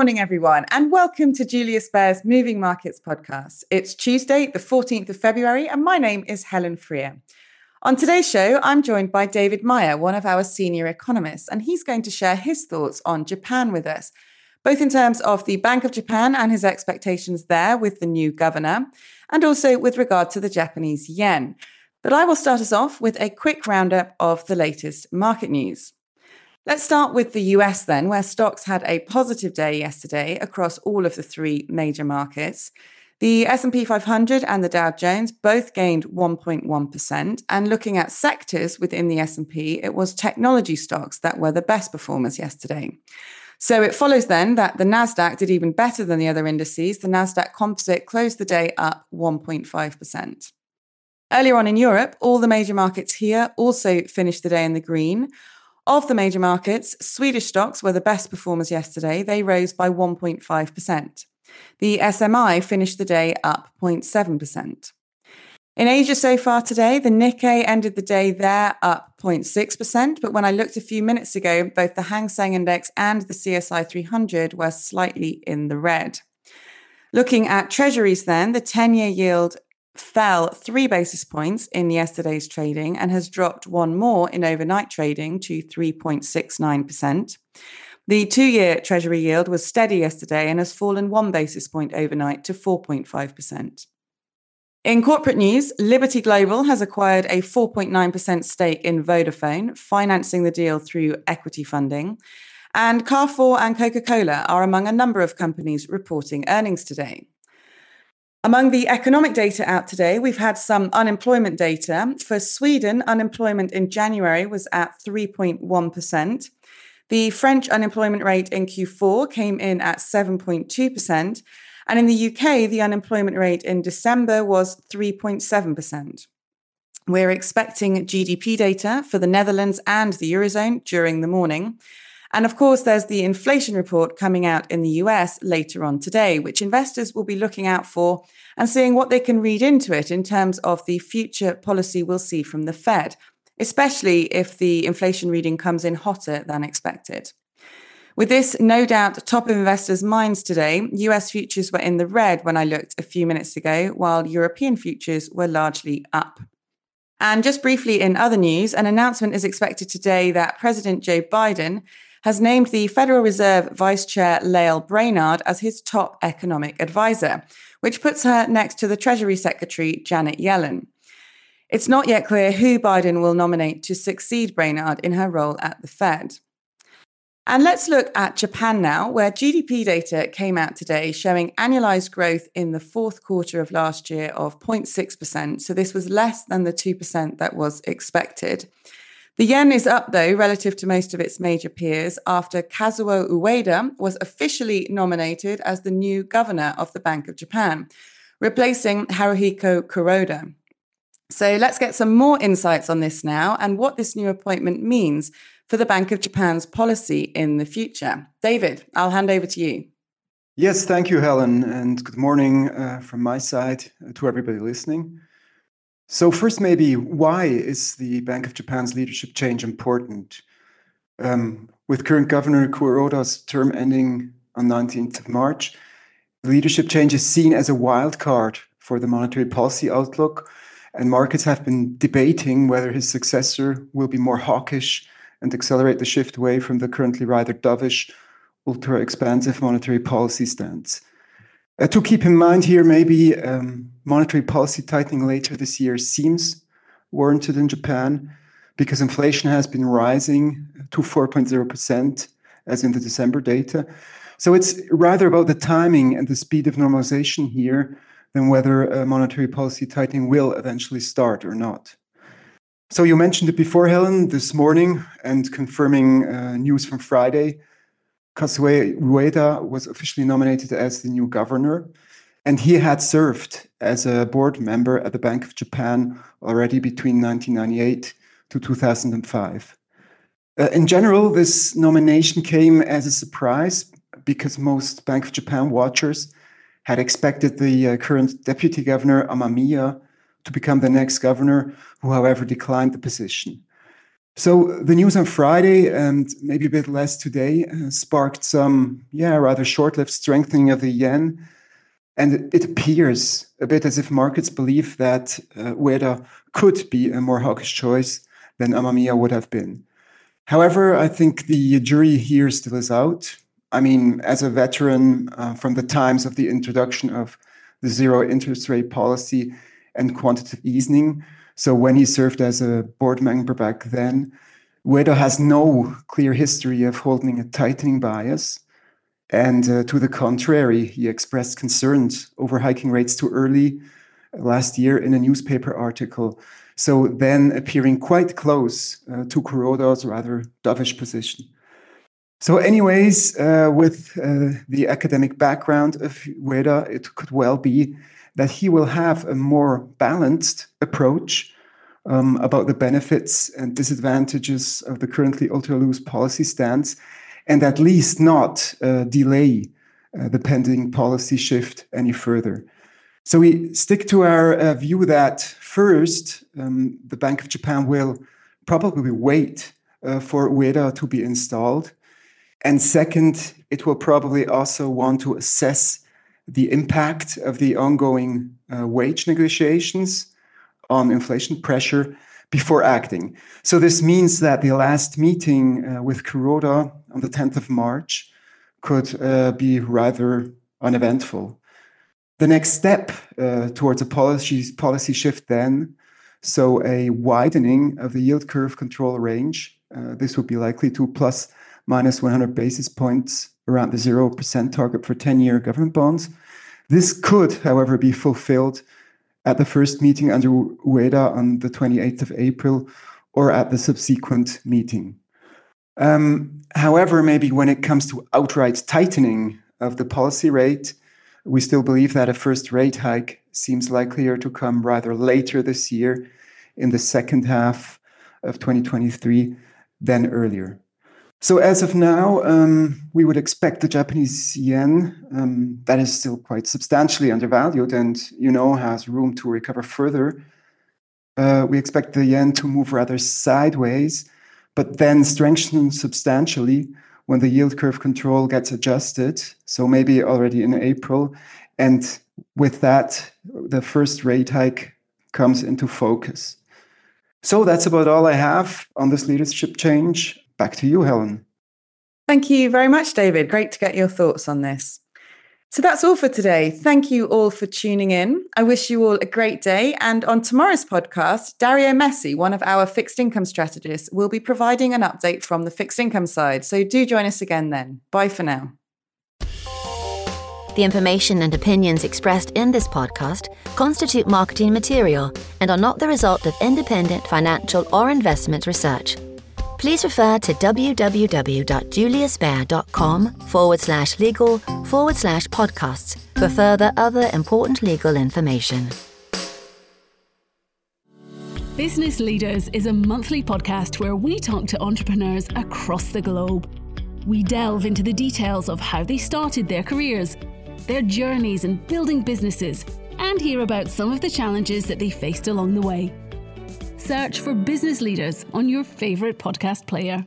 morning, everyone, and welcome to Julius Baer's Moving Markets podcast. It's Tuesday, the 14th of February, and my name is Helen Freer. On today's show, I'm joined by David Meier, one of our senior economists, and he's going to share his thoughts on Japan with us, both in terms of the Bank of Japan and his expectations there with the new governor, and also with regard to the Japanese yen. But I will start us off with a quick roundup of the latest market news. Let's start with the US then, where stocks had a positive day yesterday across all of the three major markets. The S&P 500 and the Dow Jones both gained 1.1% and looking at sectors within the S&P it was technology stocks that were the best performers yesterday. So it follows then that the Nasdaq did even better than the other indices. The Nasdaq Composite closed the day up 1.5%. Earlier on in Europe, all the major markets here also finished the day in the green. Of the major markets, Swedish stocks were the best performers yesterday. They rose by 1.5%. The SMI finished the day up 0.7%. In Asia so far today, the Nikkei ended the day there up 0.6%. But when I looked a few minutes ago, both the Hang Seng Index and the CSI 300 were slightly in the red. Looking at treasuries, then, the 10 year yield fell three basis points in yesterday's trading and has dropped one more in overnight trading to 3.69%. The two year Treasury yield was steady yesterday and has fallen one basis point overnight to 4.5%. In corporate news, Liberty Global has acquired a 4.9% stake in Vodafone, financing the deal through equity funding. And Carrefour and Coca Cola are among a number of companies reporting earnings today. Among the economic data out today, we've had some unemployment data. For Sweden, unemployment in January was at 3.1%. The French unemployment rate in Q4 came in at 7.2%. And in the UK, the unemployment rate in December was 3.7%. We're expecting GDP data for the Netherlands and the Eurozone during the morning. And of course, there's the inflation report coming out in the US later on today, which investors will be looking out for and seeing what they can read into it in terms of the future policy we'll see from the Fed, especially if the inflation reading comes in hotter than expected. With this no doubt top of investors' minds today, US futures were in the red when I looked a few minutes ago, while European futures were largely up. And just briefly in other news, an announcement is expected today that President Joe Biden has named the Federal Reserve Vice Chair Lael Brainard as his top economic advisor, which puts her next to the Treasury Secretary Janet Yellen. It's not yet clear who Biden will nominate to succeed Brainard in her role at the Fed. And let's look at Japan now, where GDP data came out today showing annualized growth in the fourth quarter of last year of 0.6%. So this was less than the 2% that was expected. The yen is up, though, relative to most of its major peers after Kazuo Ueda was officially nominated as the new governor of the Bank of Japan, replacing Haruhiko Kuroda. So let's get some more insights on this now and what this new appointment means for the Bank of Japan's policy in the future. David, I'll hand over to you. Yes, thank you, Helen, and good morning uh, from my side to everybody listening. So, first, maybe why is the Bank of Japan's leadership change important? Um, with current Governor Kuroda's term ending on 19th of March, leadership change is seen as a wild card for the monetary policy outlook, and markets have been debating whether his successor will be more hawkish and accelerate the shift away from the currently rather dovish, ultra expansive monetary policy stance. Uh, to keep in mind here, maybe um, monetary policy tightening later this year seems warranted in Japan because inflation has been rising to 4.0% as in the December data. So it's rather about the timing and the speed of normalization here than whether uh, monetary policy tightening will eventually start or not. So you mentioned it before, Helen, this morning, and confirming uh, news from Friday. Kazuo Ueda was officially nominated as the new governor, and he had served as a board member at the Bank of Japan already between 1998 to 2005. Uh, in general, this nomination came as a surprise because most Bank of Japan watchers had expected the uh, current deputy governor, Amamiya, to become the next governor, who, however, declined the position. So the news on Friday and maybe a bit less today uh, sparked some, yeah, rather short-lived strengthening of the yen. And it appears a bit as if markets believe that uh, Ueda could be a more hawkish choice than Amamiya would have been. However, I think the jury here still is out. I mean, as a veteran uh, from the times of the introduction of the zero interest rate policy and quantitative easing, so when he served as a board member back then, Ueda has no clear history of holding a tightening bias. And uh, to the contrary, he expressed concerns over hiking rates too early last year in a newspaper article. So then appearing quite close uh, to Kuroda's rather dovish position. So, anyways, uh, with uh, the academic background of Ueda, it could well be that he will have a more balanced approach um, about the benefits and disadvantages of the currently ultra loose policy stance, and at least not uh, delay uh, the pending policy shift any further. So we stick to our uh, view that first, um, the Bank of Japan will probably wait uh, for Ueda to be installed. And second, it will probably also want to assess the impact of the ongoing uh, wage negotiations on inflation pressure before acting. So this means that the last meeting uh, with Kuroda on the 10th of March could uh, be rather uneventful. The next step uh, towards a policy, policy shift then, so a widening of the yield curve control range, uh, this would be likely to plus minus 100 basis points around the 0% target for 10 year government bonds. This could, however, be fulfilled at the first meeting under Ueda on the 28th of April or at the subsequent meeting. Um, however, maybe when it comes to outright tightening of the policy rate, we still believe that a first rate hike seems likelier to come rather later this year in the second half of 2023 than earlier. So, as of now, um, we would expect the Japanese yen, um, that is still quite substantially undervalued and, you know, has room to recover further. Uh, we expect the yen to move rather sideways, but then strengthen substantially when the yield curve control gets adjusted, so maybe already in April. And with that, the first rate hike comes into focus. So that's about all I have on this leadership change. Back to you, Helen. Thank you very much, David. Great to get your thoughts on this. So that's all for today. Thank you all for tuning in. I wish you all a great day. And on tomorrow's podcast, Dario Messi, one of our fixed income strategists, will be providing an update from the fixed income side. So do join us again then. Bye for now. The information and opinions expressed in this podcast constitute marketing material and are not the result of independent financial or investment research please refer to www.juliusbaer.com forward slash legal forward slash podcasts for further other important legal information. Business Leaders is a monthly podcast where we talk to entrepreneurs across the globe. We delve into the details of how they started their careers, their journeys in building businesses, and hear about some of the challenges that they faced along the way. Search for Business Leaders on your favourite podcast player.